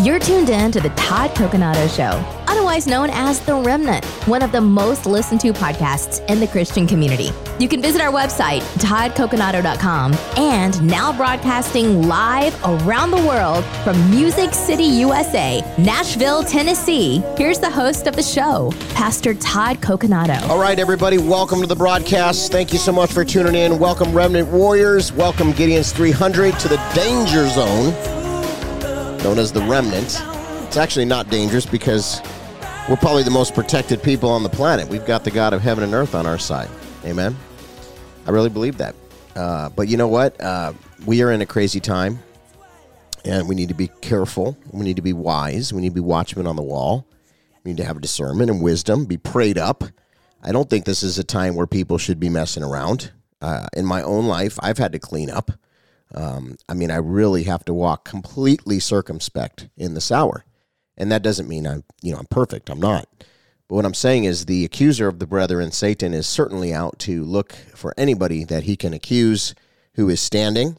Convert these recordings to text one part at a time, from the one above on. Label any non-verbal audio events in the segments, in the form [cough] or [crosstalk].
You're tuned in to the Todd Coconato Show, otherwise known as The Remnant, one of the most listened to podcasts in the Christian community. You can visit our website, toddcoconato.com, and now broadcasting live around the world from Music City, USA, Nashville, Tennessee. Here's the host of the show, Pastor Todd Coconato. All right, everybody, welcome to the broadcast. Thank you so much for tuning in. Welcome, Remnant Warriors. Welcome, Gideon's 300 to the danger zone known as the remnant. It's actually not dangerous because we're probably the most protected people on the planet. We've got the God of heaven and earth on our side. Amen. I really believe that. Uh, but you know what? Uh, we are in a crazy time, and we need to be careful. We need to be wise. We need to be watchmen on the wall. We need to have discernment and wisdom, be prayed up. I don't think this is a time where people should be messing around. Uh, in my own life, I've had to clean up. Um, I mean, I really have to walk completely circumspect in this hour, and that doesn't mean I'm, you know, I'm perfect. I'm not. But what I'm saying is, the accuser of the brethren, Satan, is certainly out to look for anybody that he can accuse who is standing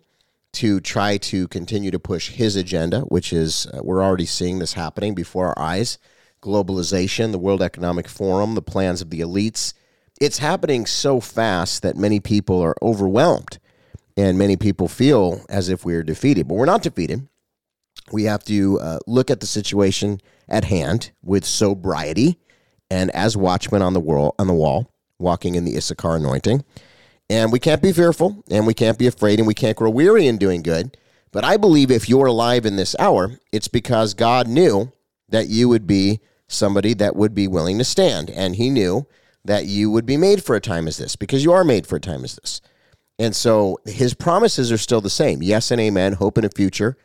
to try to continue to push his agenda, which is uh, we're already seeing this happening before our eyes. Globalization, the World Economic Forum, the plans of the elites. It's happening so fast that many people are overwhelmed and many people feel as if we're defeated, but we're not defeated. We have to uh, look at the situation at hand with sobriety and as watchmen on the wall, on the wall, walking in the Issachar anointing. And we can't be fearful and we can't be afraid and we can't grow weary in doing good. But I believe if you're alive in this hour, it's because God knew that you would be somebody that would be willing to stand. And He knew that you would be made for a time as this because you are made for a time as this. And so his promises are still the same yes and amen, hope in a future.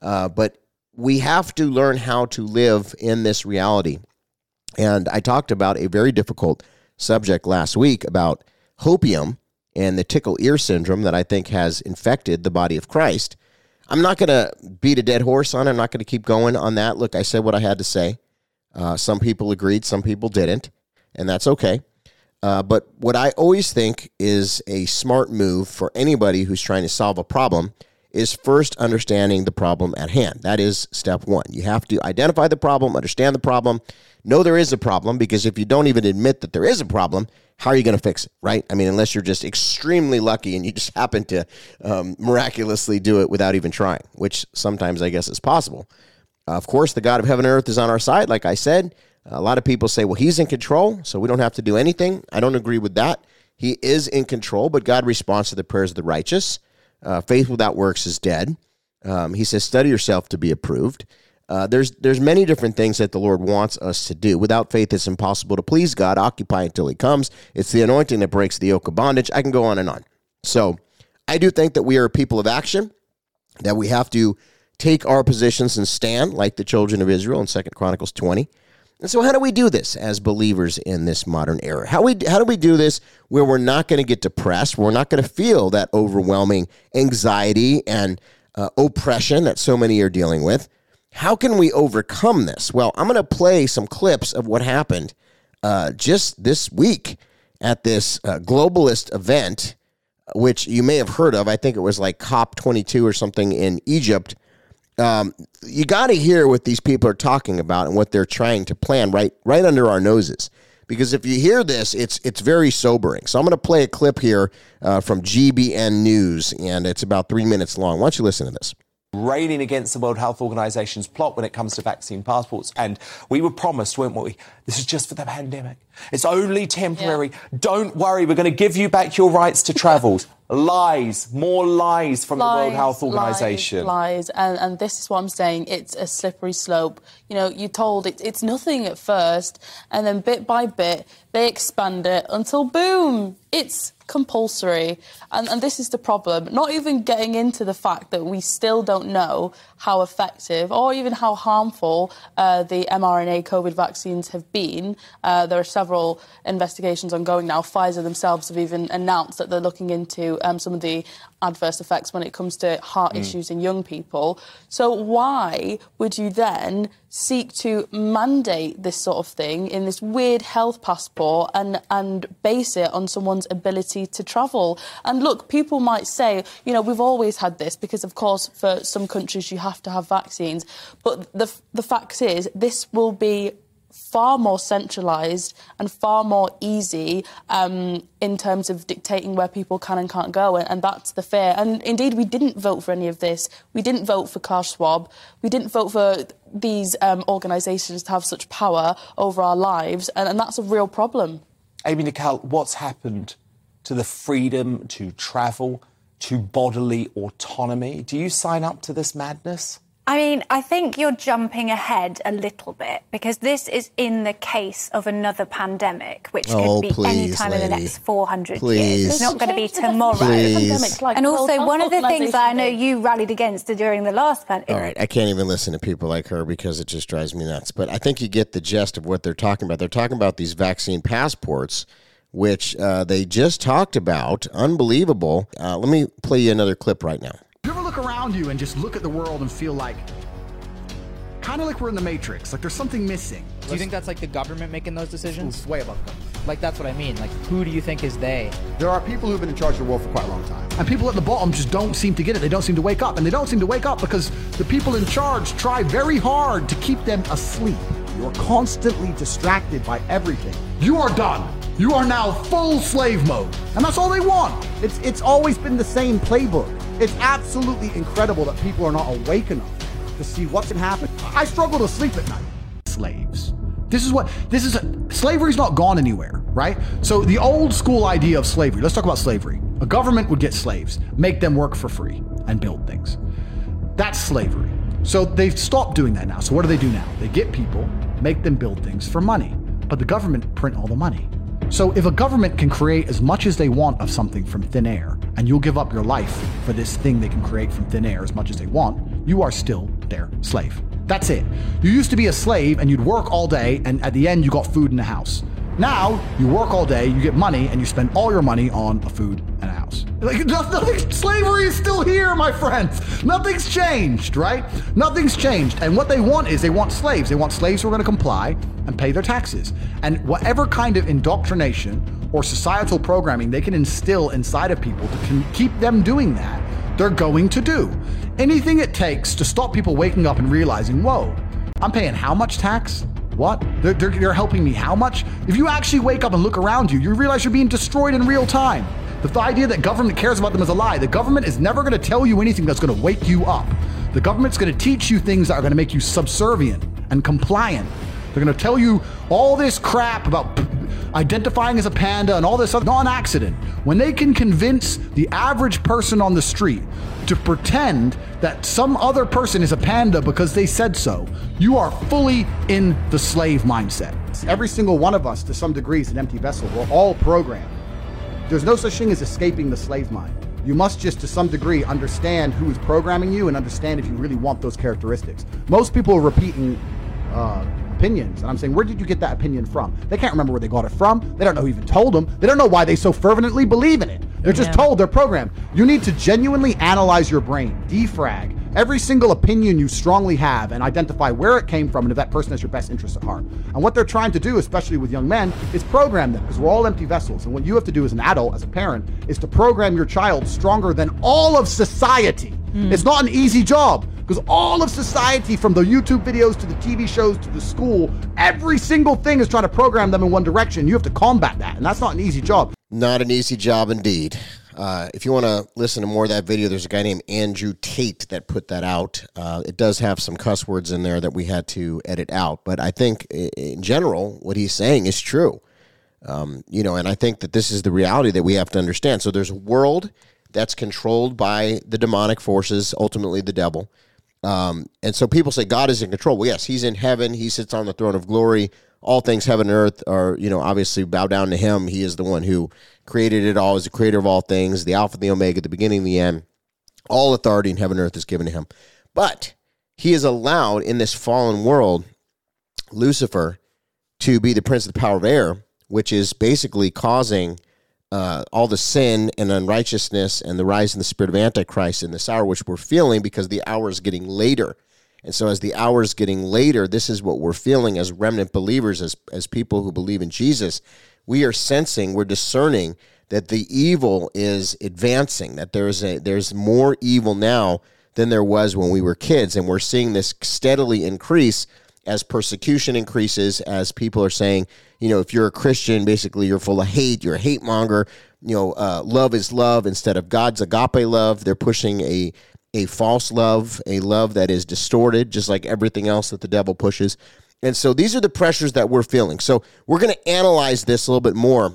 Uh, but we have to learn how to live in this reality. And I talked about a very difficult subject last week about hopium and the tickle ear syndrome that I think has infected the body of Christ. I'm not going to beat a dead horse on it. I'm not going to keep going on that. Look, I said what I had to say. Uh, some people agreed, some people didn't, and that's okay. Uh, but what I always think is a smart move for anybody who's trying to solve a problem is first understanding the problem at hand. That is step one. You have to identify the problem, understand the problem, know there is a problem, because if you don't even admit that there is a problem, how are you going to fix it, right? I mean, unless you're just extremely lucky and you just [laughs] happen to um, miraculously do it without even trying, which sometimes I guess is possible. Uh, of course, the God of heaven and earth is on our side, like I said. A lot of people say, well, he's in control, so we don't have to do anything. I don't agree with that. He is in control, but God responds to the prayers of the righteous. Uh, faith without works is dead. Um, he says, study yourself to be approved. Uh, there's there's many different things that the Lord wants us to do. Without faith, it's impossible to please God. Occupy until He comes. It's the anointing that breaks the yoke of bondage. I can go on and on. So, I do think that we are a people of action. That we have to take our positions and stand like the children of Israel in Second Chronicles 20. And so, how do we do this as believers in this modern era? How we how do we do this where we're not going to get depressed? We're not going to feel that overwhelming anxiety and uh, oppression that so many are dealing with. How can we overcome this? Well, I'm going to play some clips of what happened uh, just this week at this uh, globalist event, which you may have heard of. I think it was like COP22 or something in Egypt um, you got to hear what these people are talking about and what they're trying to plan right right under our noses. Because if you hear this, it's it's very sobering. So I'm going to play a clip here uh, from GBN News, and it's about three minutes long. Why don't you listen to this? Railing against the World Health Organization's plot when it comes to vaccine passports. And we were promised, weren't we? This is just for the pandemic. It's only temporary. Yeah. Don't worry, we're going to give you back your rights to travel. [laughs] lies, more lies from lies, the World Health Organization. Lies, lies. And, and this is what I'm saying. It's a slippery slope. You know, you're told it, it's nothing at first, and then bit by bit, they expand it until boom, it's compulsory. And, and this is the problem. Not even getting into the fact that we still don't know how effective or even how harmful uh, the mRNA COVID vaccines have been. Uh, there are several investigations ongoing now. Pfizer themselves have even announced that they're looking into um, some of the adverse effects when it comes to heart mm. issues in young people. So why would you then seek to mandate this sort of thing in this weird health passport and and base it on someone's ability to travel? And look, people might say, you know, we've always had this because, of course, for some countries you have to have vaccines. But the the fact is, this will be far more centralised and far more easy um, in terms of dictating where people can and can't go, and, and, that's the fear. And indeed, we didn't vote for any of this. We didn't vote for Klaus Schwab. We didn't vote for these um, organisations to have such power over our lives, and, and that's a real problem. Amy Nicole, what's happened to the freedom to travel, to bodily autonomy? Do you sign up to this madness? I mean, I think you're jumping ahead a little bit because this is in the case of another pandemic, which oh, could be please, any time lady. in the next 400 please. years. It's not going to be tomorrow. Like and also, one of the things that I know you rallied against during the last pandemic. All right, I can't even listen to people like her because it just drives me nuts. But I think you get the gist of what they're talking about. They're talking about these vaccine passports which uh, they just talked about. Unbelievable. Uh, let me play you another clip right now. You ever look around you and just look at the world and feel like kind of like we're in the matrix like there's something missing? Do you think that's like the government making those decisions? Way above them. like that's what i mean. Like who do you think is they? There are people who've been in charge of the world for quite a long time. And people at the bottom just don't seem to get it. They don't seem to wake up. And they don't seem to wake up because the people in charge try very hard to keep them asleep. You're constantly distracted by everything. You are done you are now full slave mode and that's all they want it's it's always been the same playbook it's absolutely incredible that people are not awake enough to see what's going happen. I struggle to sleep at night. Slaves. This is what this is. A, slavery's not gone anywhere, right? So the old school idea of slavery. Let's talk about slavery. A government would get slaves, make them work for free, and build things. That's slavery. So they've stopped doing that now. So what do they do now? They get people, make them build things for money, but the government print all the money. So if a government can create as much as they want of something from thin air, and you'll give up your life for this thing they can create from thin air as much as they want, you are still their slave. That's it. You used to be a slave and you'd work all day, and at the end, you got food in the house. Now, you work all day, you get money, and you spend all your money on a food and a house. Like, nothing, slavery is still here, my friends. Nothing's changed, right? Nothing's changed. And what they want is they want slaves. They want slaves who are going to comply and pay their taxes. And whatever kind of indoctrination or societal programming they can instill inside of people to keep them doing that, they're going to do. Anything it takes to stop people waking up and realizing, whoa, I'm paying how much tax? What? They're, they're, they're, helping me how much? If you actually wake up and look around you, you realize you're being destroyed in real time. The, idea that government cares about them is a lie. The government is never going to tell you anything that's going to wake you up. The government's going to teach you things that are going to make you subservient and compliant. They're going to tell you all this crap about identifying as a panda and all this other non accident. When they can convince the average person on the street to pretend that some other person is a panda because they said so, you are fully in the slave mindset. Every single one of us, to some degree, is an empty vessel. We're all programmed. There's no such thing as escaping the slave mind. You must just, to some degree, understand who is programming you and understand if you really want those characteristics. Most people are repeating uh, opinions. And I'm saying, where did you get that opinion from? They can't remember where they got it from. They don't know who even told them. They don't know why they so fervently believe in it. They're just yeah. told, they're programmed. You need to genuinely analyze your brain, defrag every single opinion you strongly have and identify where it came from and if that person has your best interest at heart. And what they're trying to do, especially with young men, is program them because we're all empty vessels. And what you have to do as an adult, as a parent, is to program your child stronger than all of society. Mm. It's not an easy job because all of society, from the YouTube videos to the TV shows to the school, every single thing is trying to program them in one direction. You have to combat that, and that's not an easy job. Not an easy job indeed. Uh, if you want to listen to more of that video, there's a guy named Andrew Tate that put that out. Uh, it does have some cuss words in there that we had to edit out, but I think in general, what he's saying is true. Um, you know, and I think that this is the reality that we have to understand. So there's a world that's controlled by the demonic forces, ultimately the devil. Um, and so people say God is in control. Well, yes, He's in heaven. He sits on the throne of glory. All things heaven and earth are, you know, obviously bow down to Him. He is the one who created it all. Is the creator of all things, the Alpha, the Omega, the beginning, the end. All authority in heaven and earth is given to Him. But He is allowed in this fallen world, Lucifer, to be the prince of the power of air, which is basically causing uh, all the sin and unrighteousness and the rise in the spirit of Antichrist in this hour, which we're feeling because the hour is getting later. And so, as the hour is getting later, this is what we're feeling as remnant believers, as, as people who believe in Jesus. We are sensing, we're discerning that the evil is advancing, that there's, a, there's more evil now than there was when we were kids. And we're seeing this steadily increase as persecution increases, as people are saying, you know, if you're a Christian, basically you're full of hate, you're a hate monger. You know, uh, love is love instead of God's agape love. They're pushing a a false love, a love that is distorted, just like everything else that the devil pushes. And so these are the pressures that we're feeling. So we're going to analyze this a little bit more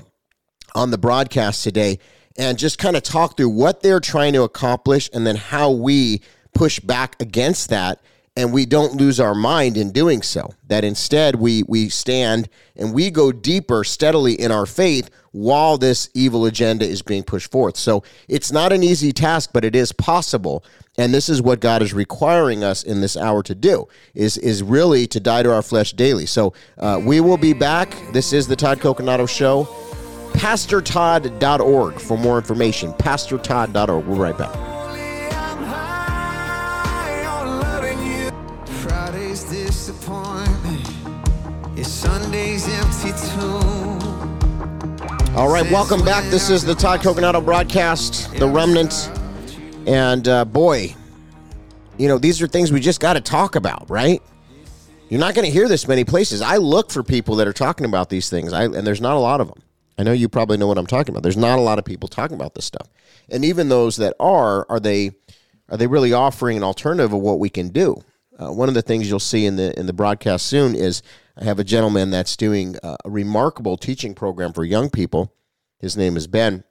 on the broadcast today and just kind of talk through what they're trying to accomplish and then how we push back against that and we don't lose our mind in doing so. That instead we we stand and we go deeper steadily in our faith while this evil agenda is being pushed forth. So it's not an easy task, but it is possible. And this is what God is requiring us in this hour to do is is really to die to our flesh daily. So uh, we will be back. This is the Todd Coconato Show. PastorTodd.org for more information. PastorTodd.org. We'll be right back. All right, welcome back. This is the Todd Coconato broadcast, The Remnant. And uh, boy, you know, these are things we just got to talk about, right? You're not going to hear this many places. I look for people that are talking about these things, I, and there's not a lot of them. I know you probably know what I'm talking about. There's not a lot of people talking about this stuff, and even those that are, are they are they really offering an alternative of what we can do? Uh, one of the things you'll see in the in the broadcast soon is I have a gentleman that's doing a remarkable teaching program for young people. His name is Ben,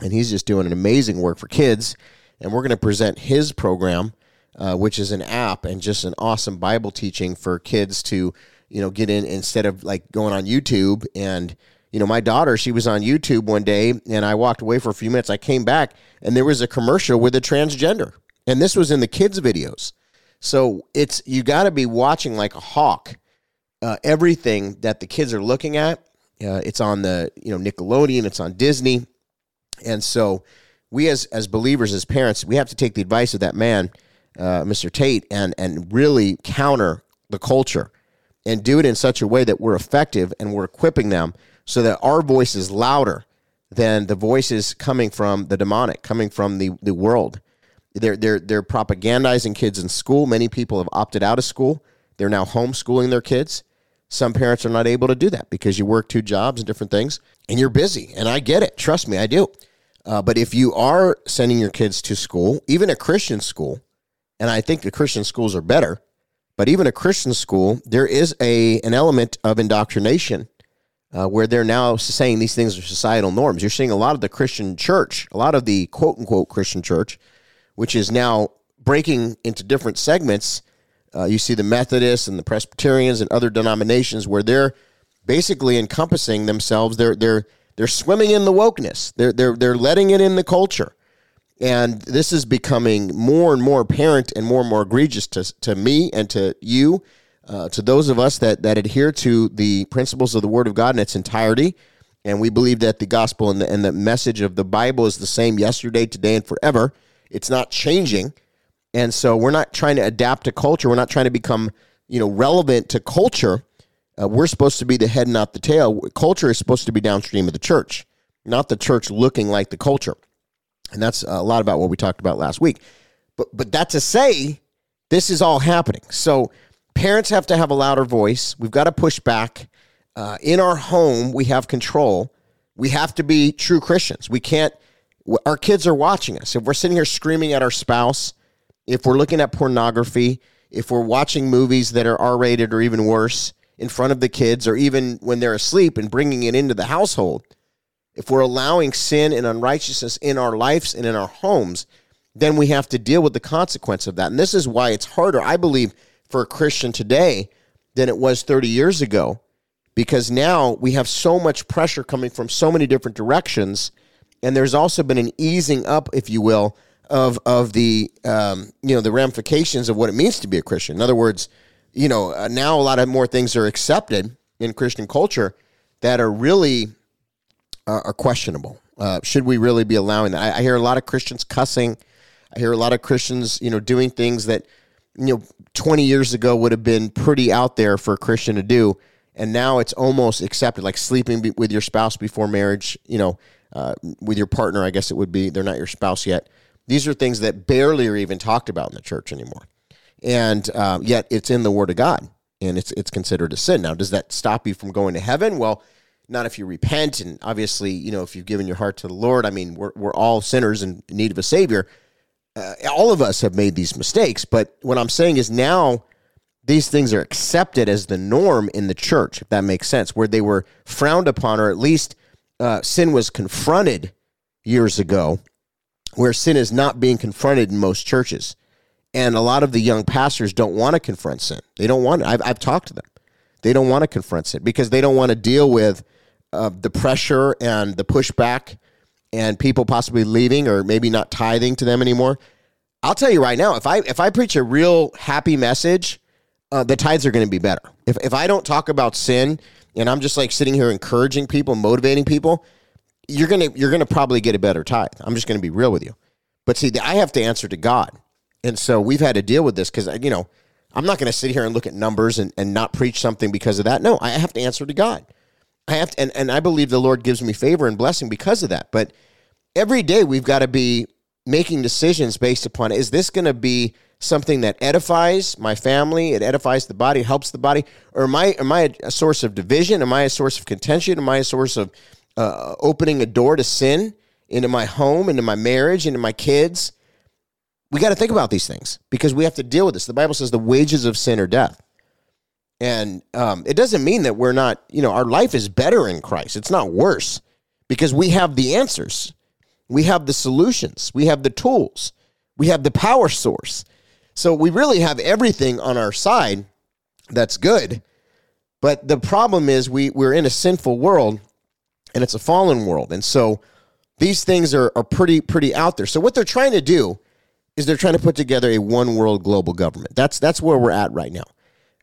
and he's just doing an amazing work for kids. And we're going to present his program, uh, which is an app and just an awesome Bible teaching for kids to you know get in instead of like going on YouTube and you know, my daughter, she was on YouTube one day and I walked away for a few minutes. I came back and there was a commercial with a transgender. And this was in the kids' videos. So it's, you got to be watching like a hawk uh, everything that the kids are looking at. Uh, it's on the, you know, Nickelodeon, it's on Disney. And so we as, as believers, as parents, we have to take the advice of that man, uh, Mr. Tate, and, and really counter the culture and do it in such a way that we're effective and we're equipping them so that our voice is louder than the voices coming from the demonic, coming from the, the world. They're, they're, they're propagandizing kids in school. Many people have opted out of school. They're now homeschooling their kids. Some parents are not able to do that because you work two jobs and different things and you're busy. And I get it. Trust me, I do. Uh, but if you are sending your kids to school, even a Christian school, and I think the Christian schools are better, but even a Christian school, there is a an element of indoctrination uh, where they're now saying these things are societal norms. You're seeing a lot of the Christian church, a lot of the quote unquote Christian church, which is now breaking into different segments. Uh, you see the Methodists and the Presbyterians and other denominations where they're basically encompassing themselves. They're they're they're swimming in the wokeness. They're they're they're letting it in the culture, and this is becoming more and more apparent and more and more egregious to to me and to you uh, to those of us that, that adhere to the principles of the Word of God in its entirety, and we believe that the gospel and the, and the message of the Bible is the same yesterday, today, and forever. It's not changing. And so we're not trying to adapt to culture. We're not trying to become, you know, relevant to culture. Uh, we're supposed to be the head, not the tail. Culture is supposed to be downstream of the church, not the church looking like the culture. And that's a lot about what we talked about last week. But but that to say, this is all happening. So parents have to have a louder voice. We've got to push back. Uh, in our home, we have control. We have to be true Christians. We can't, our kids are watching us. If we're sitting here screaming at our spouse, if we're looking at pornography, if we're watching movies that are R rated or even worse in front of the kids, or even when they're asleep and bringing it into the household, if we're allowing sin and unrighteousness in our lives and in our homes, then we have to deal with the consequence of that. And this is why it's harder, I believe, for a Christian today than it was 30 years ago because now we have so much pressure coming from so many different directions and there's also been an easing up if you will of of the um, you know the ramifications of what it means to be a Christian in other words you know uh, now a lot of more things are accepted in Christian culture that are really uh, are questionable Uh, should we really be allowing that? I, I hear a lot of Christians cussing. I hear a lot of Christians, you know, doing things that, you know, 20 years ago would have been pretty out there for a Christian to do. And now it's almost accepted, like sleeping be- with your spouse before marriage, you know, uh, with your partner, I guess it would be. They're not your spouse yet. These are things that barely are even talked about in the church anymore. And um, yet it's in the Word of God and it's, it's considered a sin. Now, does that stop you from going to heaven? Well, not if you repent. And obviously, you know, if you've given your heart to the Lord, I mean, we're, we're all sinners in need of a Savior. Uh, all of us have made these mistakes. But what I'm saying is now these things are accepted as the norm in the church, if that makes sense, where they were frowned upon, or at least uh, sin was confronted years ago, where sin is not being confronted in most churches. And a lot of the young pastors don't want to confront sin. They don't want it. I've, I've talked to them. They don't want to confront sin because they don't want to deal with uh, the pressure and the pushback and people possibly leaving or maybe not tithing to them anymore. I'll tell you right now, if I if I preach a real happy message, uh, the tithes are going to be better. If if I don't talk about sin and I'm just like sitting here encouraging people, motivating people, you're gonna you're gonna probably get a better tithe. I'm just to be real with you. But see, I have to answer to God, and so we've had to deal with this because you know I'm not to sit here and look at numbers and, and not preach something because of that. No, I have to answer to God. I have to, and, and I believe the Lord gives me favor and blessing because of that. But every day we've got to be making decisions based upon is this going to be something that edifies my family, it edifies the body, helps the body, or am I am I a source of division? Am I a source of contention? Am I a source of uh, opening a door to sin into my home, into my marriage, into my kids? We got to think about these things because we have to deal with this. The Bible says the wages of sin are death. And um, it doesn't mean that we're not, you know, our life is better in Christ. It's not worse because we have the answers. We have the solutions. We have the tools. We have the power source. So we really have everything on our side that's good. But the problem is we, we're in a sinful world and it's a fallen world. And so these things are, are pretty, pretty out there. So what they're trying to do is they're trying to put together a one world global government. That's, that's where we're at right now.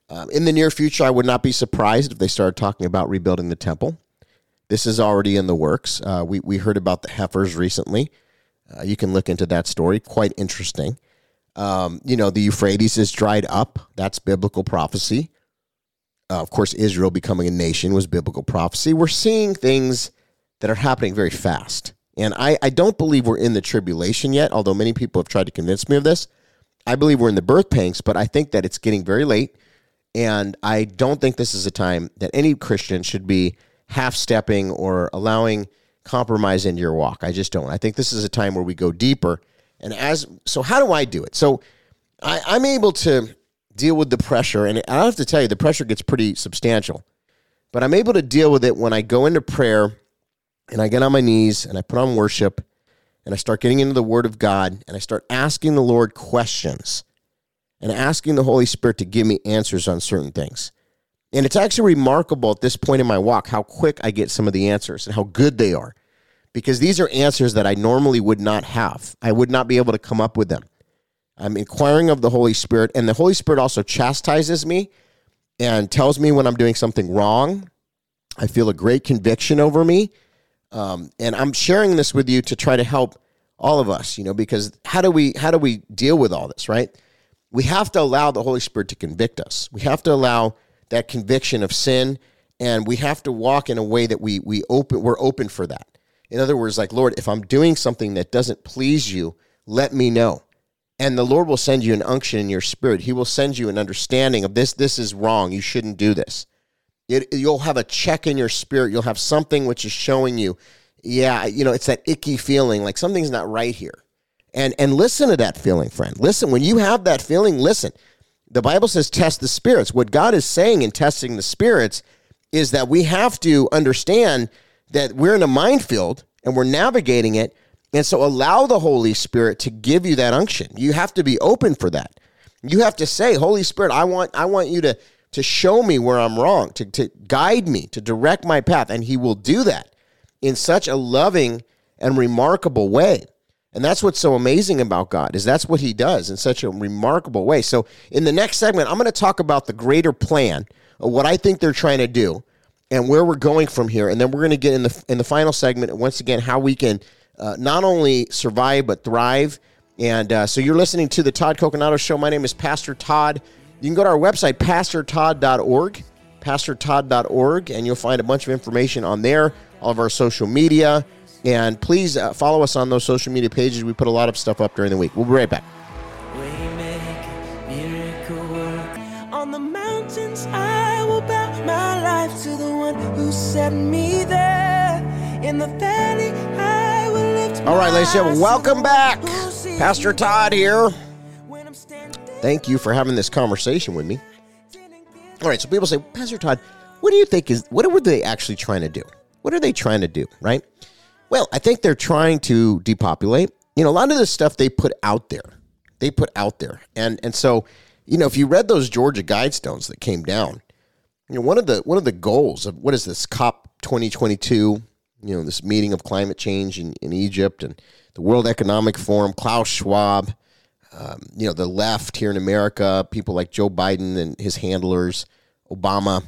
Um, in the near future, I would not be surprised if they started talking about rebuilding the temple. This is already in the works. Uh, we, we heard about the heifers recently. Uh, you can look into that story. Quite interesting. Um, you know, the Euphrates is dried up. That's biblical prophecy. Uh, of course, Israel becoming a nation was biblical prophecy. We're seeing things that are happening very fast. And I, I don't believe we're in the tribulation yet, although many people have tried to convince me of this. I believe we're in the birth pangs, but I think that it's getting very late. And I don't think this is a time that any Christian should be half stepping or allowing compromise into your walk. I just don't. I think this is a time where we go deeper. And as so, how do I do it? So I, I'm able to deal with the pressure, and I have to tell you, the pressure gets pretty substantial. But I'm able to deal with it when I go into prayer and I get on my knees and I put on worship and I start getting into the Word of God and I start asking the Lord questions and asking the Holy Spirit to give me answers on certain things. And it's actually remarkable at this point in my walk how quick I get some of the answers and how good they are. Because these are answers that I normally would not have. I would not be able to come up with them. I'm inquiring of the Holy Spirit, and the Holy Spirit also chastises me and tells me when I'm doing something wrong. I feel a great conviction over me. Um, and I'm sharing this with you to try to help all of us, you know, because how do we how do we deal with all this, right? We have to allow the Holy Spirit to convict us. We have to allow that conviction of sin, and we have to walk in a way that we we open we're open for that. In other words, like Lord, if I'm doing something that doesn't please you, let me know. And the Lord will send you an unction in your spirit. He will send you an understanding of this. This is wrong. You shouldn't do this. It, you'll have a check in your spirit. You'll have something which is showing you, yeah, you know, it's that icky feeling like something's not right here. And and listen to that feeling, friend. Listen, when you have that feeling, listen. The Bible says test the spirits. What God is saying in testing the spirits is that we have to understand that we're in a minefield and we're navigating it. And so allow the Holy Spirit to give you that unction. You have to be open for that. You have to say, Holy Spirit, I want I want you to to show me where I'm wrong, to, to guide me, to direct my path. And he will do that in such a loving and remarkable way. And that's what's so amazing about God is that's what he does in such a remarkable way. So in the next segment, I'm going to talk about the greater plan what I think they're trying to do and where we're going from here. And then we're going to get in the in the final segment once again how we can uh, not only survive but thrive. And uh, so you're listening to the Todd Coconato Show. My name is Pastor Todd. You can go to our website, pastortodd.org, pastortodd.org, and you'll find a bunch of information on there, all of our social media. And please uh, follow us on those social media pages. We put a lot of stuff up during the week. We'll be right back. Waymaker, miracle All right, ladies and gentlemen, welcome back. Pastor Todd here. Thank you for having this conversation with me. All right, so people say, Pastor Todd, what do you think is what are they actually trying to do? What are they trying to do, right? Well, I think they're trying to depopulate. You know, a lot of the stuff they put out there, they put out there. And and so, you know, if you read those Georgia Guidestones that came down, you know, one of the one of the goals of what is this COP 2022, you know, this meeting of climate change in, in Egypt and the World Economic Forum, Klaus Schwab, um, you know, the left here in America, people like Joe Biden and his handlers, Obama.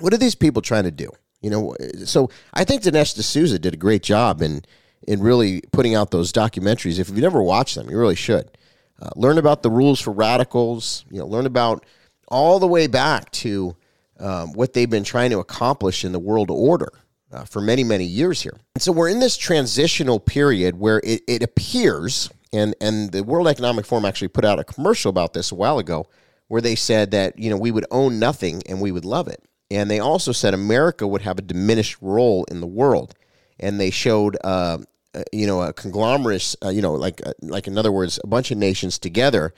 What are these people trying to do? You know, so I think Dinesh D'Souza did a great job in in really putting out those documentaries. If you've never watched them, you really should. Uh, learn about the rules for radicals. You know, learn about all the way back to um, what they've been trying to accomplish in the world order uh, for many, many years here. And so we're in this transitional period where it, it appears, and, and the World Economic Forum actually put out a commercial about this a while ago, where they said that, you know, we would own nothing and we would love it. And they also said America would have a diminished role in the world. And they showed, uh, uh, you know, a conglomerate, uh, you know, like, uh, like in other words, a bunch of nations together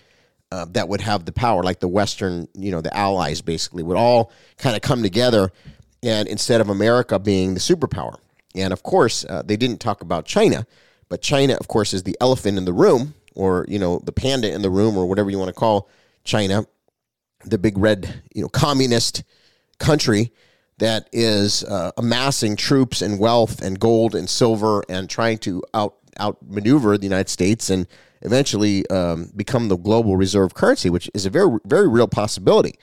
uh, that would have the power, like the Western, you know, the allies basically would all kind of come together, and instead of America being the superpower, and of course uh, they didn't talk about China, but China, of course, is the elephant in the room, or you know, the panda in the room, or whatever you want to call China, the big red, you know, communist country that is uh, amassing troops and wealth and gold and silver and trying to out outmaneuver the United States and eventually um, become the global reserve currency, which is a very very real possibility.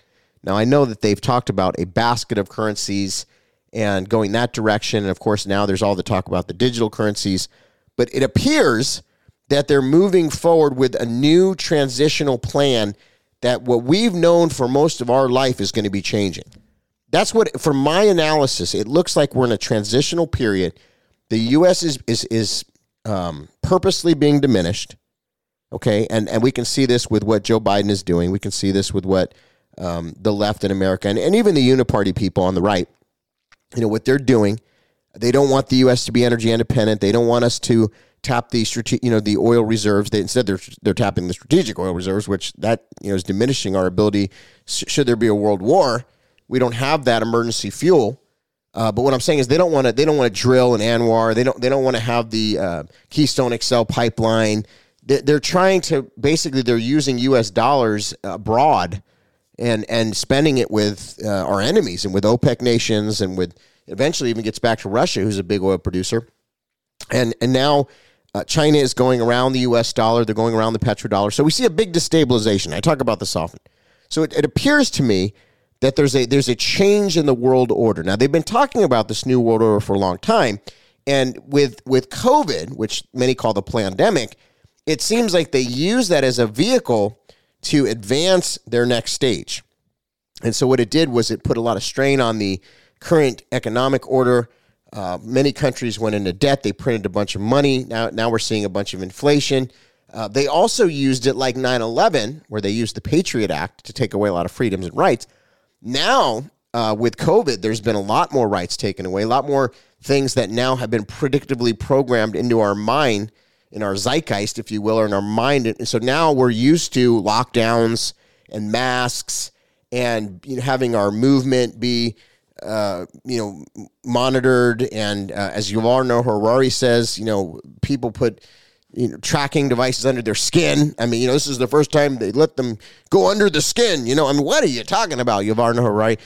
Now I know that they've talked about a basket of currencies and going that direction, and of course now there's all the talk about the digital currencies, but it appears that they're moving forward with a new transitional plan that what we've known for most of our life is going to be changing. That's what from my analysis it looks like we're in a transitional period. The us is is is um, purposely being diminished okay? And and we can see this with what joe biden is doing. We can see this with what um, the left in america and, and even the uniparty people on the right you know what they're doing they don't want the us to be energy independent they don't want us to tap the strate- you know the oil reserves they instead they're they're tapping the strategic oil reserves which that you know is diminishing our ability sh- should there be a world war we don't have that emergency fuel. Uh, but what I'm saying is they don't want to they don't want to drill in ANWR. They don't they don't want to have the uh, Keystone XL pipeline. They're, they're trying to basically they're using U.S. dollars abroad and and spending it with uh, our enemies and with OPEC nations and with eventually even gets back to Russia, who's a big oil producer. And and now uh, China is going around the U.S. dollar. They're going around the petrodollar. So we see a big destabilization. I talk about this often. So it, it appears to me that there's a there's a change in the world order. Now they've been talking about this new world order for a long time, and with with COVID, which many call the pandemic, it seems like they use that as a vehicle to advance their next stage. And so what it did was it put a lot of strain on the current economic order. Uh, many countries went into debt. They printed a bunch of money. Now now we're seeing a bunch of inflation. Uh, they also used it like 9 11, where they used the Patriot Act to take away a lot of freedoms and rights. Now, uh, with COVID, there's been a lot more rights taken away, a lot more things that now have been predictably programmed into our mind, in our zeitgeist, if you will, or in our mind. And so now we're used to lockdowns and masks and you know, having our movement be, uh, you know, monitored. And uh, as Yuval Noah Harari says, you know, people put you know, tracking devices under their skin. I mean, you know, this is the first time they let them go under the skin. You know, I mean, what are you talking about, Yuval Noah Harari?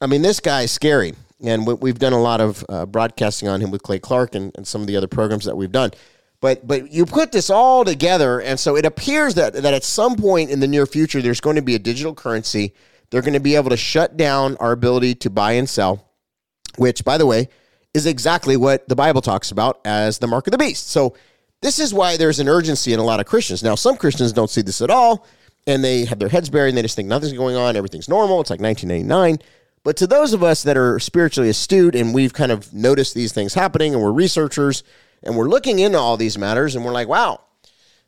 I mean, this guy's scary. And we- we've done a lot of uh, broadcasting on him with Clay Clark and, and some of the other programs that we've done. But but you put this all together, and so it appears that that at some point in the near future, there's going to be a digital currency. They're going to be able to shut down our ability to buy and sell. which, by the way, is exactly what the Bible talks about as the mark of the beast. So, this is why there's an urgency in a lot of Christians. Now, some Christians don't see this at all, and they have their heads buried and they just think nothing's going on, everything's normal. It's like 1989. But to those of us that are spiritually astute and we've kind of noticed these things happening and we're researchers and we're looking into all these matters and we're like, wow,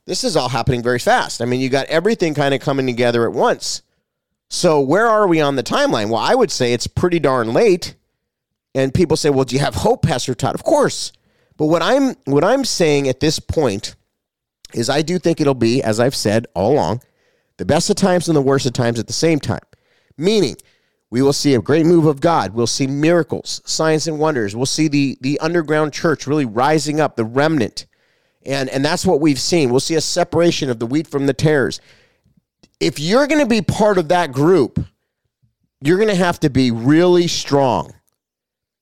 this is all happening very fast. I mean, you got everything kind of coming together at once. So, where are we on the timeline? Well, I would say it's pretty darn late. And people say, "Well, do you have hope, Pastor Todd?" Of course. But what I'm what I'm saying at this point is I do think it'll be, as I've said all along, the best of times and the worst of times at the same time. Meaning, we will see a great move of God. We'll see miracles, signs and wonders. We'll see the the underground church really rising up, the remnant. And and that's what we've seen. We'll see a separation of the wheat from the tares. If you're going to be part of that group, you're going to have to be really strong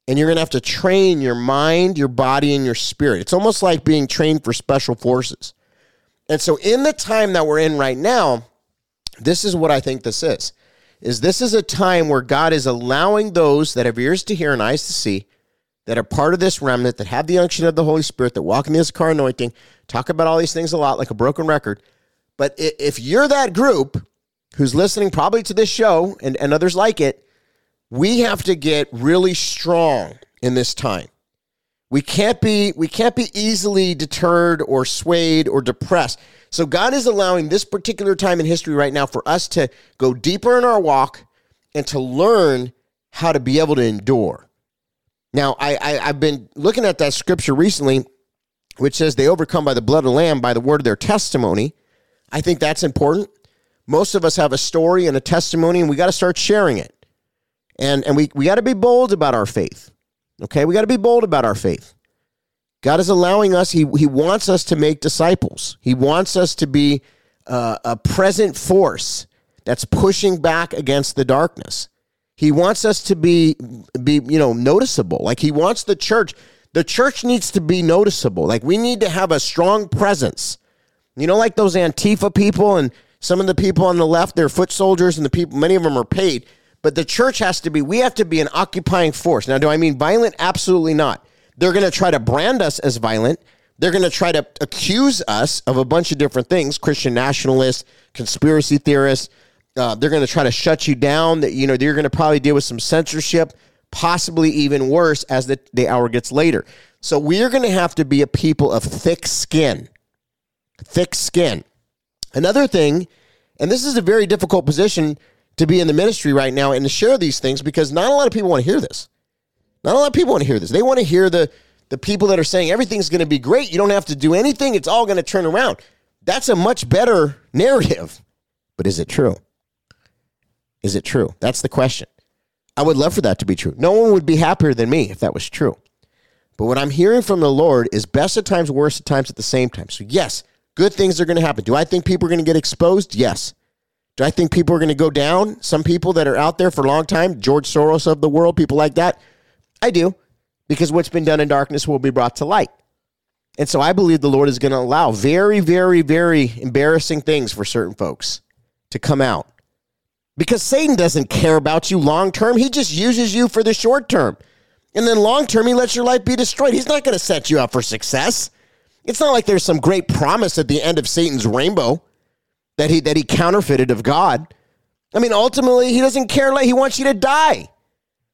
and you're going to have to train your mind, your body, and your spirit. It's almost like being trained for special forces. And so, in the time that we're in right now, this is what I think this is. Is this is a time where God is allowing those that have ears to hear and eyes to see, that are part of this remnant, that have the unction of the Holy Spirit, that walk in Issachar anointing, talk about all these things a lot like a broken record. But if you're that group who's listening probably to this show and, and others like it, we have to get really strong in this time. We can't be we can't be easily deterred or swayed or depressed. So God is allowing this particular time in history right now for us to go deeper in our walk and to learn how to be able to endure. Now, I, I have been looking at that scripture recently, which says they overcome by the blood of the lamb by the word of their testimony. I think that's important. Most of us have a story and a testimony, and we got to start sharing it. And, and we, we got to be bold about our faith. Okay? We got to be bold about our faith. God is allowing us, He, he wants us to make disciples. He wants us to be uh, a present force that's pushing back against the darkness. He wants us to be, be, you know, noticeable. Like He wants the church. The church needs to be noticeable. Like we need to have a strong presence. You know, like those Antifa people and some of the people on the left, they're foot soldiers, and the people, many of them are paid. But the church has to be, we have to be an occupying force. Now, do I mean violent? Absolutely not. They're going to try to brand us as violent. They're going to try to accuse us of a bunch of different things Christian nationalists, conspiracy theorists. Uh, they're going to try to shut you down. That You know, they're going to probably deal with some censorship, possibly even worse as the, the hour gets later. So we're going to have to be a people of thick skin. Thick skin. Another thing, and this is a very difficult position to be in the ministry right now and to share these things because not a lot of people want to hear this. Not a lot of people want to hear this. They want to hear the the people that are saying everything's going to be great. You don't have to do anything. It's all going to turn around. That's a much better narrative. But is it true? Is it true? That's the question. I would love for that to be true. No one would be happier than me if that was true. But what I'm hearing from the Lord is best at times, worst at times at the same time. So, yes, good things are going to happen. Do I think people are going to get exposed? Yes. Do I think people are going to go down? Some people that are out there for a long time, George Soros of the world, people like that. I do, because what's been done in darkness will be brought to light. And so I believe the Lord is going to allow very, very, very embarrassing things for certain folks to come out. Because Satan doesn't care about you long term. He just uses you for the short term. And then long term, he lets your life be destroyed. He's not going to set you up for success. It's not like there's some great promise at the end of Satan's rainbow that he that he counterfeited of God. I mean, ultimately, he doesn't care. Like he wants you to die.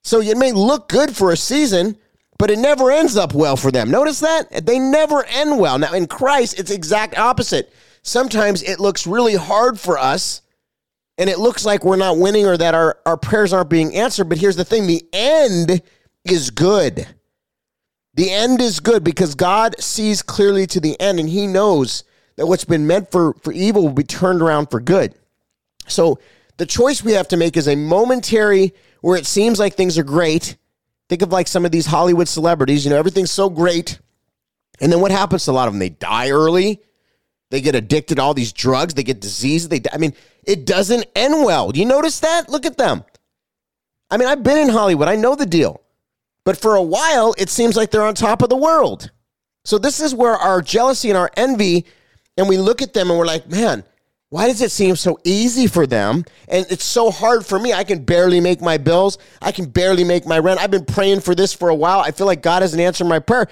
So it may look good for a season, but it never ends up well for them. Notice that they never end well. Now in Christ, it's exact opposite. Sometimes it looks really hard for us, and it looks like we're not winning or that our, our prayers aren't being answered. But here's the thing: the end is good. The end is good because God sees clearly to the end, and He knows that what's been meant for, for evil will be turned around for good. So the choice we have to make is a momentary where it seems like things are great. Think of like some of these Hollywood celebrities, you know, everything's so great. And then what happens to a lot of them? They die early. They get addicted to all these drugs. They get diseases. They, die. I mean, it doesn't end well. Do you notice that? Look at them. I mean, I've been in Hollywood. I know the deal. But for a while, it seems like they're on top of the world. So this is where our jealousy and our envy and we look at them and we're like, man, Why does it seem so easy for them and it's so hard for me? I can barely make my bills. I can barely make my rent. I've been praying for this for a while. I feel like God hasn't answered my prayer.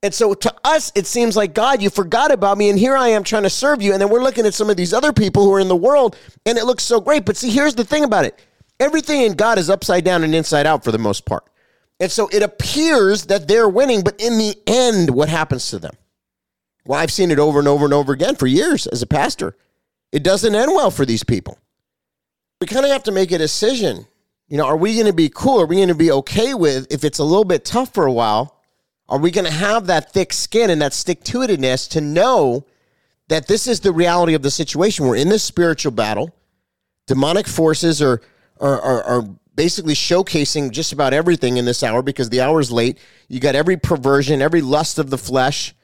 And so to us, it seems like, God, you forgot about me. And here I am trying to serve you. And then we're looking at some of these other people who are in the world and it looks so great. But see, here's the thing about it everything in God is upside down and inside out for the most part. And so it appears that they're winning. But in the end, what happens to them? Well, I've seen it over and over and over again for years as a pastor. It doesn't end well for these people. We kind of have to make a decision. You know, are we going to be cool? Are we going to be okay with if it's a little bit tough for a while? Are we going to have that thick skin and that stick to itiveness to know that this is the reality of the situation? We're in this spiritual battle. Demonic forces are, are, are, are basically showcasing just about everything in this hour because the hour is late. You got every perversion, every lust of the flesh,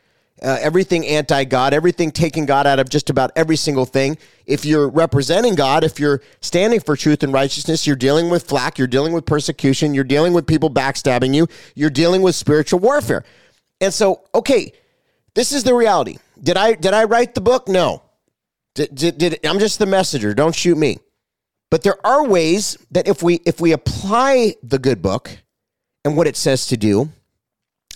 uh, everything anti God, everything taking God out of just about every single thing. If you're representing God, if you're standing for truth and righteousness, you're dealing with flack, you're dealing with persecution, you're dealing with people backstabbing you, you're dealing with spiritual warfare. And so, okay, this is the reality. Did I did I write the book? No. Did, did, did I'm just the messenger. Don't shoot me. But there are ways that if we if we apply the good book and what it says to do,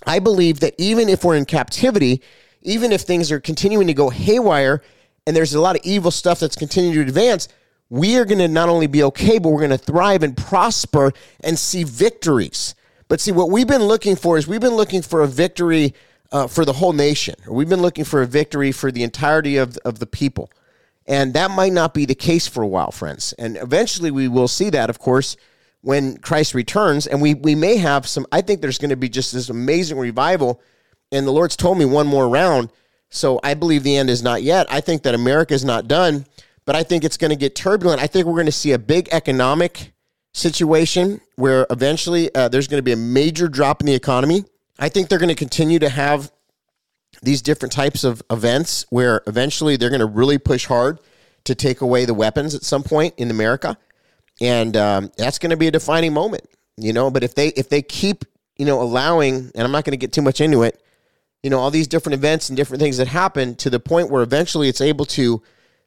I believe that even if we're in captivity, even if things are continuing to go haywire and there's a lot of evil stuff that's continuing to advance, we are going to not only be okay, but we're going to thrive and prosper and see victories. But see, what we've been looking for is we've been looking for a victory uh, for the whole nation, or we've been looking for a victory for the entirety of, of the people. And that might not be the case for a while, friends. And eventually we will see that, of course, when Christ returns. And we, we may have some, I think there's going to be just this amazing revival. And the Lord's told me one more round. So I believe the end is not yet. I think that America is not done, but I think it's going to get turbulent. I think we're going to see a big economic situation where eventually uh, there's going to be a major drop in the economy. I think they're going to continue to have these different types of events where eventually they're going to really push hard to take away the weapons at some point in America and um, that's going to be a defining moment, you know. But if they if they keep you know allowing, and I'm not going to get too much into it, you know, all these different events and different things that happen to the point where eventually it's able to.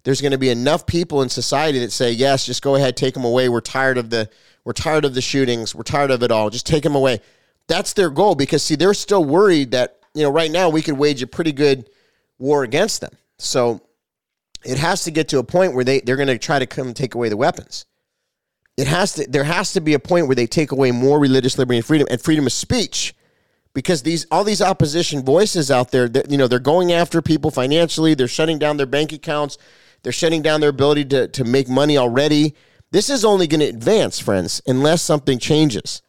There's going to be enough people in society that say, "Yes, just go ahead, take them away. We're tired of the we're tired of the shootings. We're tired of it all. Just take them away." That's their goal because see, they're still worried that you know right now we could wage a pretty good war against them. So it has to get to a point where they they're going to try to come take away the weapons it has to there has to be a point where they take away more religious liberty and freedom and freedom of speech. Because these all these opposition voices out there that you know they're going after people financially they're shutting down their bank accounts they're shutting down their ability to, to make money already. This is only going to advance friends unless something changes.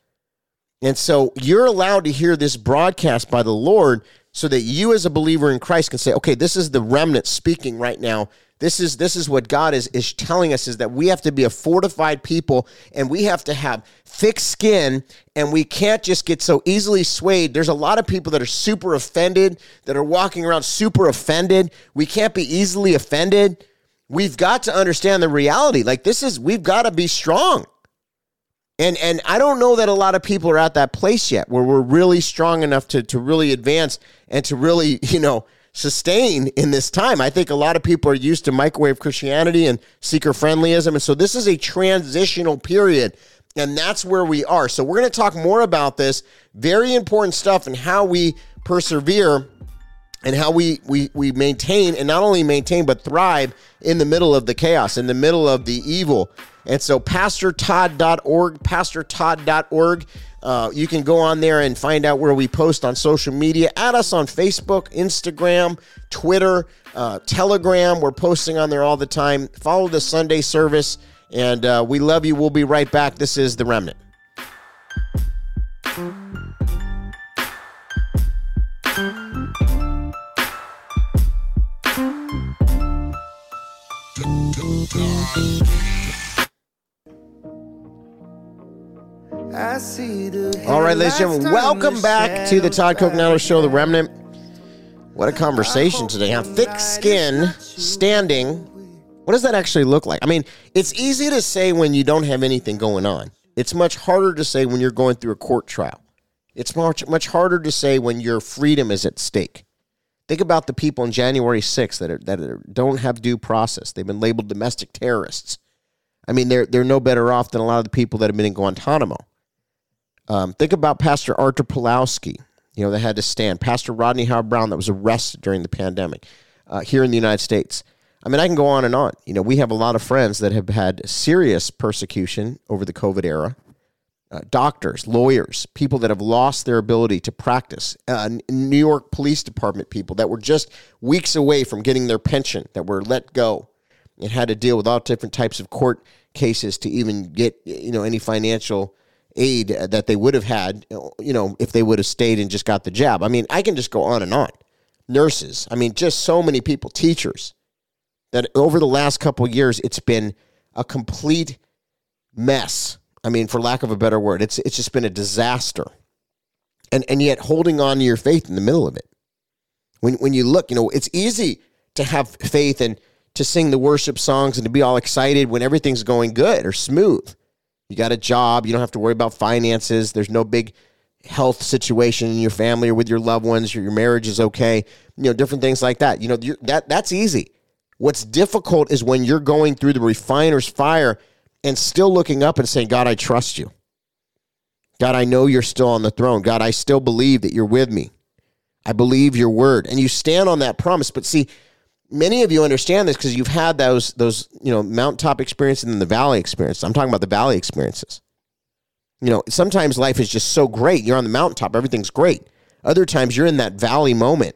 And so you're allowed to hear this broadcast by the lord so that you as a believer in christ can say okay this is the remnant speaking right now this is this is what God is is telling us is that we have to be a fortified people and we have to have thick skin and we can't just get so easily swayed. There's a lot of people that are super offended that are walking around super offended. We can't be easily offended. We've got to understand the reality. Like this is we've got to be strong. And and I don't know that a lot of people are at that place yet where we're really strong enough to to really advance and to really, [laughs] you know, sustain in this time. I think a lot of people are used to microwave Christianity and seeker friendlyism. And so this is a transitional period. And that's where we are. So we're going to talk more about this very important stuff and how we persevere and how we, we, we maintain and not only maintain, but thrive in the middle of the chaos, in the middle of the evil. And so, pastortodd.org, pastortodd.org. Uh, you can go on there and find out where we post on social media. Add us on Facebook, Instagram, Twitter, uh, Telegram. We're posting on there all the time. Follow the Sunday service, and uh, we love you. We'll be right back. This is The Remnant. Right, ladies and gentlemen, welcome back to the Todd Coconato Show, The Remnant. What a conversation today, huh? Thick skin, standing. What does that actually look like? I mean, it's easy to say when you don't have anything going on. It's much harder to say when you're going through a court trial. It's much much harder to say when your freedom is at stake. Think about the people on January 6th that are, that are, don't have due process. They've been labeled domestic terrorists. I mean, they're they're no better off than a lot of the people that have been in Guantanamo. Um, think about Pastor Arthur Pawlowski, you know, that had to stand. Pastor Rodney Howard-Browne that was arrested during the pandemic uh, here in the United States. I mean, I can go on and on. You know, we have a lot of friends that have had serious persecution over the COVID era. Uh, doctors, lawyers, people that have lost their ability to practice, uh, New York Police Department people that were just weeks away from getting their pension, that were let go and had to deal with all different types of court cases to even get you know any financial aid that they would have had you know if they would have stayed and just got the jab. I mean, I can just go on and on. Nurses, I mean, just so many people, teachers that over the last couple years it's been a complete mess. I mean, for lack of a better word, it's it's just been a disaster. And and yet holding on to your faith in the middle of it. When when you look, you know, it's easy to have faith and to sing the worship songs and to be all excited when everything's going good or smooth. You got a job, you don't have to worry about finances, there's no big health situation in your family or with your loved ones, your, your marriage is okay, you know, different things like that. You know, that that's easy. What's difficult is when you're going through the refiner's fire and still looking up and saying, God, I trust you. God, I know you're still on the throne. God, I still believe that you're with me. I believe your word. And you stand on that promise. But see, many of you understand this because you've had those those you know mountaintop experiences and the valley experience. I'm talking about the valley experiences. You know, sometimes life is just so great. You're on the mountaintop, everything's great. Other times you're in that valley moment,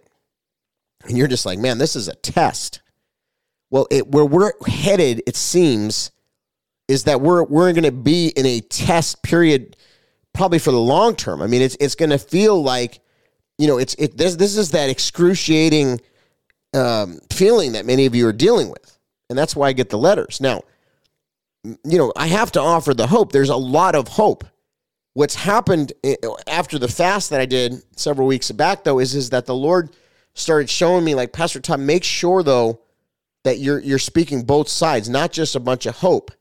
and you're just like, man, this is a test. Well, it, where we're headed, it seems, is that we're we're going to be in a test period, probably for the long term. I mean, it's it's going to feel like, you know, it's it this this is that excruciating um, feeling that many of you are dealing with. And that's why I get the letters. Now, you know, I have to offer the hope. There's a lot of hope. What's happened eh, after the fast that I did several weeks back, though, is, is that the Lord started showing me, like, Pastor Todd, make sure, though, that you're, you're speaking both sides, not just a bunch of hope.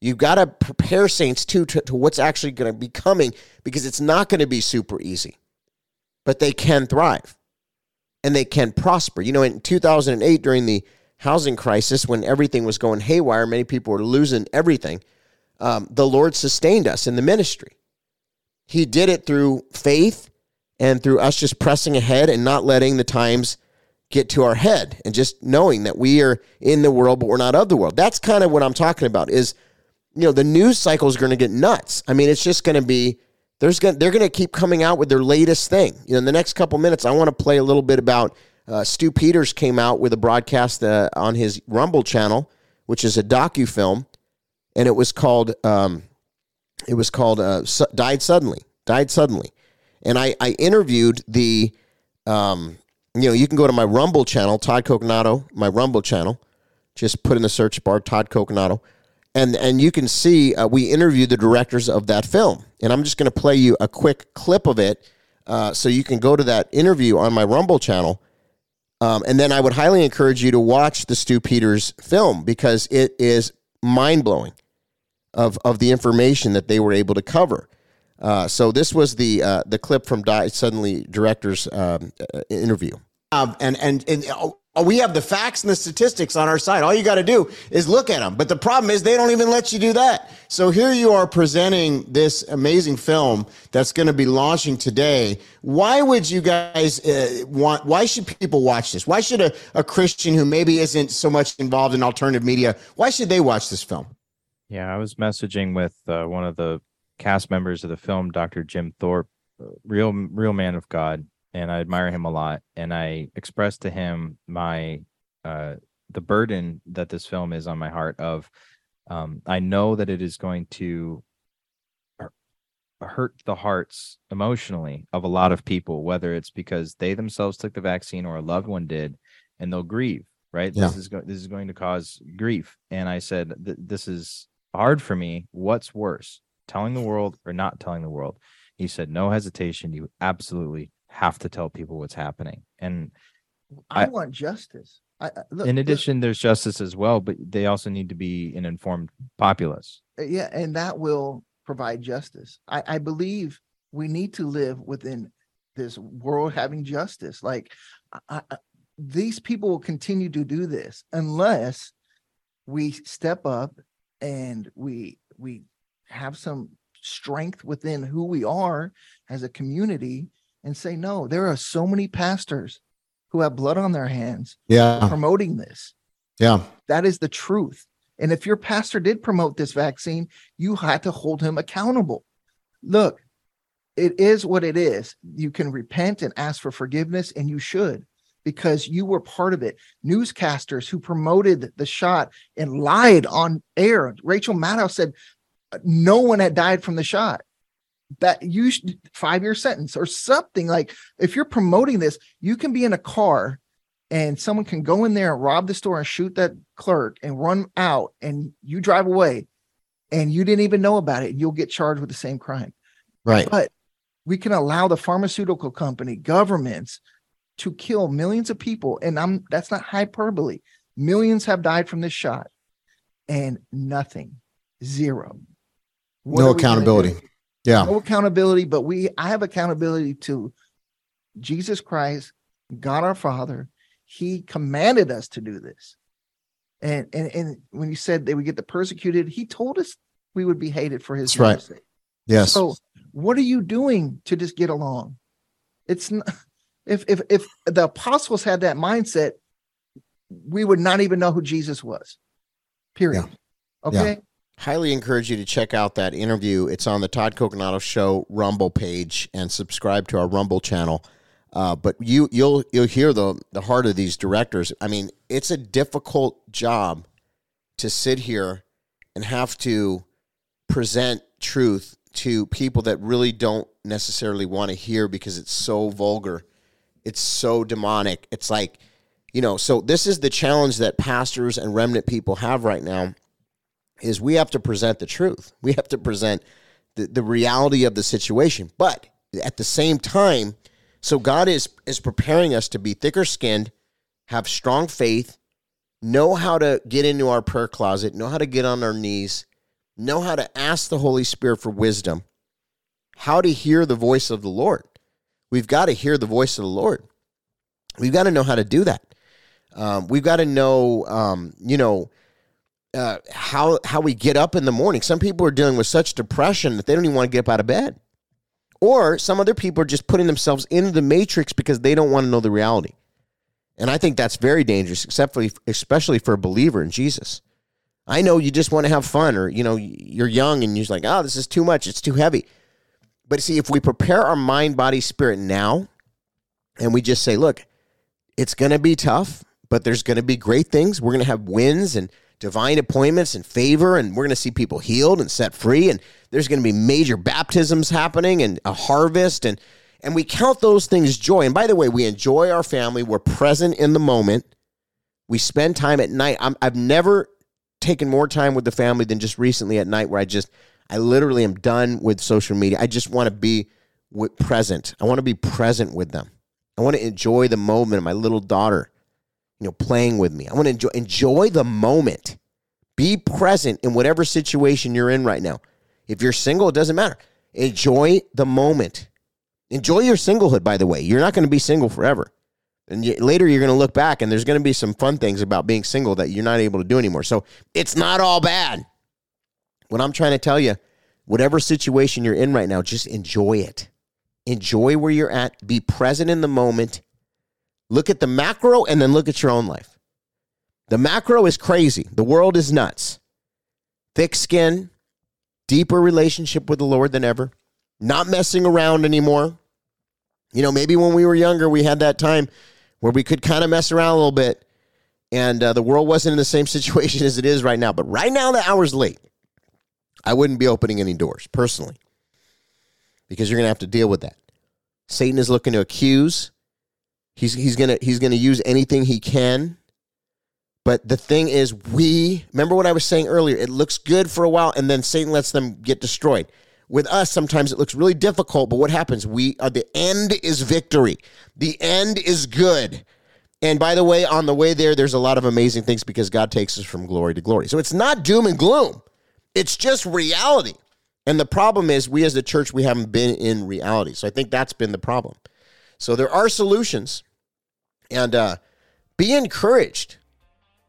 You've got to prepare saints, too, to, to what's actually going to be coming because it's not going to be super easy, but they can thrive and they can prosper. You know, in 2008, during the housing crisis, when everything was going haywire, many people were losing everything. Um, the Lord sustained us in the ministry. He did it through faith and through us just pressing ahead and not letting the times get to our head and just knowing that we are in the world, but we're not of the world. That's kind of what I'm talking about is, you know, the news cycle is going to get nuts. I mean, it's just going to be there's gonna, they're going to keep coming out with their latest thing. You know, in the next couple minutes, I want to play a little bit about uh, Stew Peters came out with a broadcast uh, on his Rumble channel, which is a docu film, and it was called um, it was called uh, Su- "Died Suddenly." Died suddenly, and I I interviewed the um, you know you can go to my Rumble channel, Todd Coconato, my Rumble channel. Just put in the search bar Todd Coconato and and you can see uh, we interviewed the directors of that film, and I'm just going to play you a quick clip of it, uh, so you can go to that interview on my Rumble channel, um, and then I would highly encourage you to watch the Stew Peters film because it is mind blowing of of the information that they were able to cover. Uh, so this was the uh, the clip from Suddenly director's um, uh, interview. and and, and oh, Oh, we have the facts and the statistics on our side. All you got to do is look at them. But the problem is they don't even let you do that. So here you are presenting this amazing film that's going to be launching today. Why would you guys uh, want, why should people watch this? Why should a, a Christian who maybe isn't so much involved in alternative media, why should they watch this film? Yeah, I was messaging with uh, one of the cast members of the film, Dr. Jim Thorp, real, real man of God and I admire him a lot. And I expressed to him my uh, the burden that this film is on my heart. Of um, I know that it is going to hurt the hearts emotionally of a lot of people, whether it's because they themselves took the vaccine or a loved one did, and they'll grieve. Right? Yeah. This is go- this is going to cause grief. And I said, this is hard for me. What's worse, telling the world or not telling the world? He said, no hesitation. You absolutely have to tell people what's happening. And I, I want justice. I, look, in addition, look, there's justice as well, but they also need to be an informed populace. Uh, yeah, and that will provide justice. I, I believe we need to live within this world having justice. Like I, I, these people will continue to do this unless we step up and we we have some strength within who we are as a community and say no there are so many pastors who have blood on their hands Yeah. promoting this. Yeah. that is the truth. And if your pastor did promote this vaccine you had to hold him accountable. Look it is what it is. You can repent and ask for forgiveness and you should because you were part of it. Newscasters who promoted the shot and lied on air. Rachel maddow said no one had died from the shot that you should five year sentence or something like if you're promoting this you can be in a car and someone can go in there and rob the store and shoot that clerk and run out and you drive away and you didn't even know about it and you'll get charged with the same crime. Right. but we can allow the pharmaceutical company governments to kill millions of people and i'm that's not hyperbole. Millions have died from this shot and nothing. Zero. What no accountability. Yeah. no accountability but we i have accountability to jesus christ god our father he commanded us to do this and and, and when you said they would get the persecuted he told us we would be hated for his right. sake. Yes. so what are you doing to just get along it's not if if if the apostles had that mindset we would not even know who jesus was period okay Highly encourage you to check out that interview. It's on the Todd Coconato Show Rumble page and subscribe to our Rumble channel. Uh, but you you'll you'll hear the the heart of these directors. I mean, it's a difficult job to sit here and have to present truth to people that really don't necessarily want to hear because it's so vulgar. It's so demonic. It's like, you know, so this is the challenge that pastors and remnant people have right now is we have to present the truth. We have to present the, the reality of the situation. But at the same time, so God is is preparing us to be thicker skinned, have strong faith, know how to get into our prayer closet, know how to get on our knees, know how to ask the Holy Spirit for wisdom, how to hear the voice of the Lord. We've got to hear the voice of the Lord. We've got to know how to do that. Um, we've got to know, um, you know, uh, how how we get up in the morning. Some people are dealing with such depression that they don't even want to get up out of bed, or some other people are just putting themselves into the matrix because they don't want to know the reality. And I think that's very dangerous, except for, especially for a believer in Jesus. I know you just want to have fun, or you know you're young and you're like, oh, this is too much, it's too heavy. But see, if we prepare our mind, body, spirit now, and we just say, look, it's going to be tough, but there's going to be great things. We're going to have wins and divine appointments and favor, and we're going to see people healed and set free, and there's going to be major baptisms happening and a harvest, and and we count those things joy. And by the way, we enjoy our family. We're present in the moment. We spend time at night. I'm, I've never taken more time with the family than just recently at night, where I just I literally am done with social media. I just want to be with, present. I want to be present with them. I want to enjoy the moment of my little daughter, you know, playing with me. I want to enjoy enjoy the moment. Be present in whatever situation you're in right now. If you're single, it doesn't matter. Enjoy the moment. Enjoy your singlehood, by the way. You're not going to be single forever. And later you're going to look back and there's going to be some fun things about being single that you're not able to do anymore. So it's not all bad. What I'm trying to tell you, whatever situation you're in right now, just enjoy it. Enjoy where you're at. Be present in the moment. Look at the macro and then look at your own life. The macro is crazy. The world is nuts. Thick skin, deeper relationship with the Lord than ever, not messing around anymore. You know, maybe when we were younger, we had that time where we could kind of mess around a little bit and uh, the world wasn't in the same [laughs] situation as it is right now. But right now, the hour's late. I wouldn't be opening any doors personally because you're going to have to deal with that. Satan is looking to accuse. He's, he's to he's to use anything he can. But the thing is, we remember what I was saying earlier. It looks good for a while, and then Satan lets them get destroyed. With us, sometimes it looks really difficult, but what happens? We are the end is victory. The end is good. And by the way, on the way there, there's a lot of amazing things because God takes us from glory to glory. So it's not doom and gloom. It's just reality. And the problem is, we as the church, we haven't been in reality. So I think that's been the problem. So there are solutions. And uh, be encouraged.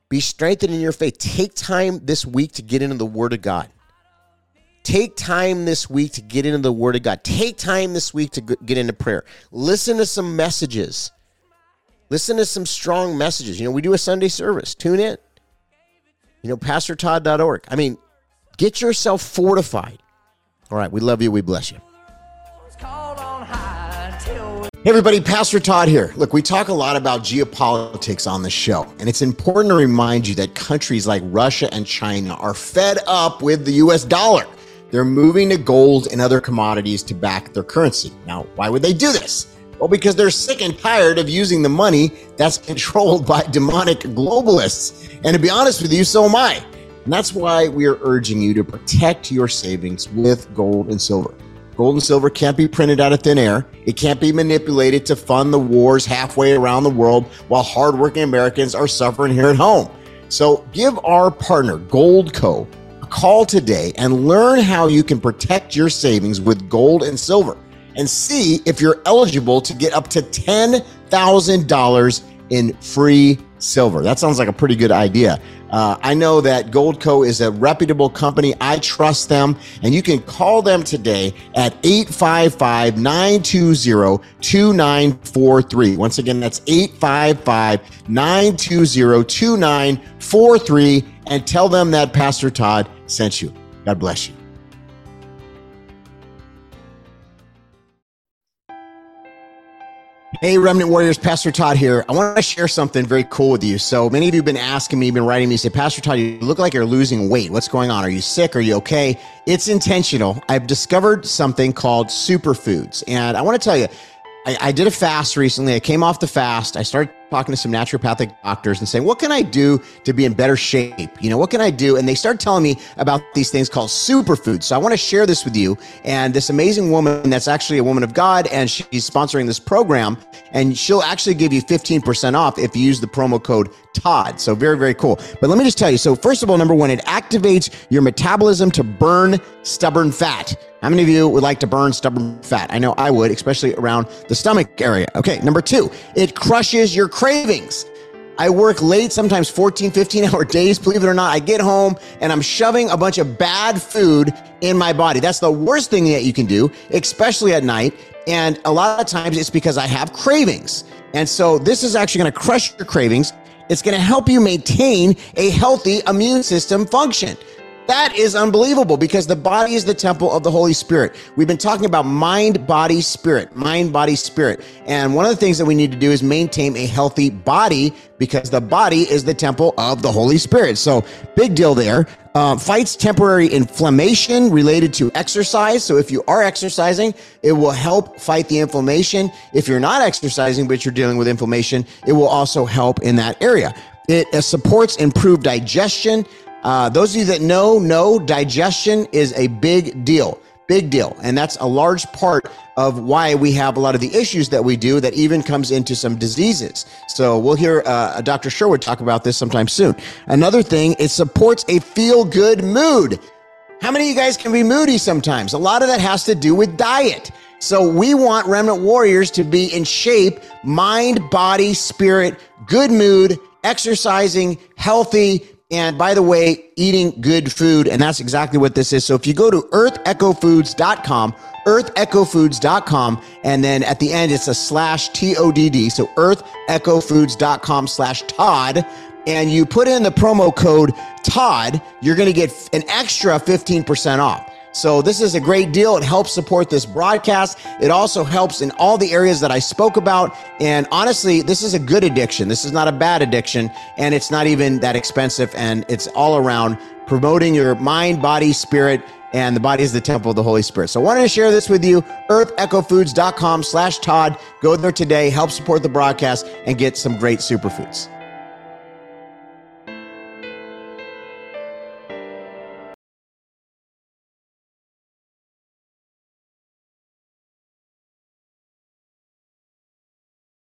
Be strengthened in your faith. Take time this week to get into the Word of God. Take time this week to get into the Word of God. Take time this week to get into prayer. Listen to some messages. Listen to some strong messages. You know, we do a Sunday service. Tune in. You know, pastortodd.org. I mean, get yourself fortified. All right, we love you. We bless you. Hey, everybody, Pastor Todd here. Look, we talk a lot about geopolitics on the show, and it's important to remind you that countries like Russia and China are fed up with the US dollar. They're moving to gold and other commodities to back their currency. Now, why would they do this? Well, because they're sick and tired of using the money that's [laughs] controlled by demonic globalists. And to be honest with you, so am I. And that's why we are urging you to protect your savings with gold and silver. Gold and silver can't be printed out of thin air. It can't be manipulated to fund the wars halfway around the world while hardworking Americans are suffering here at home. So give our partner, Goldco, a call today and learn how you can protect your savings with gold and silver and see if you're eligible to get up to $10,000 in free silver. That sounds like a pretty good idea. Uh, I know that Goldco is a reputable company. I trust them. And you can call them today at 855 920 2943. Once again, that's 855 920 2943. And tell them that Pastor Todd sent you. God bless you. Hey, Remnant Warriors, Pastor Todd here. I want to share something very cool with you. So many of you have been asking me, been writing me, say, Pastor Todd, you look like you're losing weight. What's going on? Are you sick? Are you okay? It's intentional. I've discovered something called superfoods. And I want to tell you, I, I did a fast recently. I came off the fast. I started talking to some naturopathic doctors and saying, what can I do to be in better shape? You know, what can I do? And they start telling me about these things called superfoods. So I want to share this with you. And this amazing woman that's actually a woman of God, and she's sponsoring this program, and she'll actually give you 15% off if you use the promo code Todd. So very, very cool. But let me just tell you. So first of all, number one, it activates your metabolism to burn stubborn fat. How many of you would like to burn stubborn fat? I know I would, especially around the stomach area. Okay, number two, it crushes your cravings. I work late, sometimes 14, 15 hour days, believe it or not. I get home and I'm shoving a bunch of bad food in my body. That's the worst thing that you can do, especially at night. And a lot of times it's because I have cravings. And so this is actually going to crush your cravings. It's going to help you maintain a healthy immune system function. That is unbelievable because the body is the temple of the Holy Spirit. We've been talking about mind, body, spirit, mind, body, spirit. And one of the things that we need to do is maintain a healthy body because the body is the temple of the Holy Spirit. So, big deal there. Uh, fights temporary inflammation related to exercise. So, if you are exercising, it will help fight the inflammation. If you're not exercising, but you're dealing with inflammation, it will also help in that area. It supports improved digestion. Uh, those of you that know, know digestion is a big deal. Big deal. And that's a large part of why we have a lot of the issues that we do that even comes into some diseases. So we'll hear uh, Dr. Sherwood talk about this sometime soon. Another thing, it supports a feel good mood. How many of you guys can be moody sometimes? A lot of that has to do with diet. So we want remnant warriors to be in shape, mind, body, spirit, good mood, exercising, healthy, and by the way, eating good food. And that's exactly what this is. So if you go to earthechofoods.com, earthechofoods.com, and then at the end, it's a slash T O D D. So earthechofoods.com slash Todd. And you put in the promo code Todd, you're going to get an extra 15% off. So this is a great deal. It helps support this broadcast. It also helps in all the areas that I spoke about. And honestly, this is a good addiction. This is not a bad addiction. And it's not even that expensive. And it's all around promoting your mind, body, spirit, and the body is the temple of the Holy Spirit. So I wanted to share this with you. EarthEchoFoods.com slash Todd. Go there today, help support the broadcast, and get some great superfoods.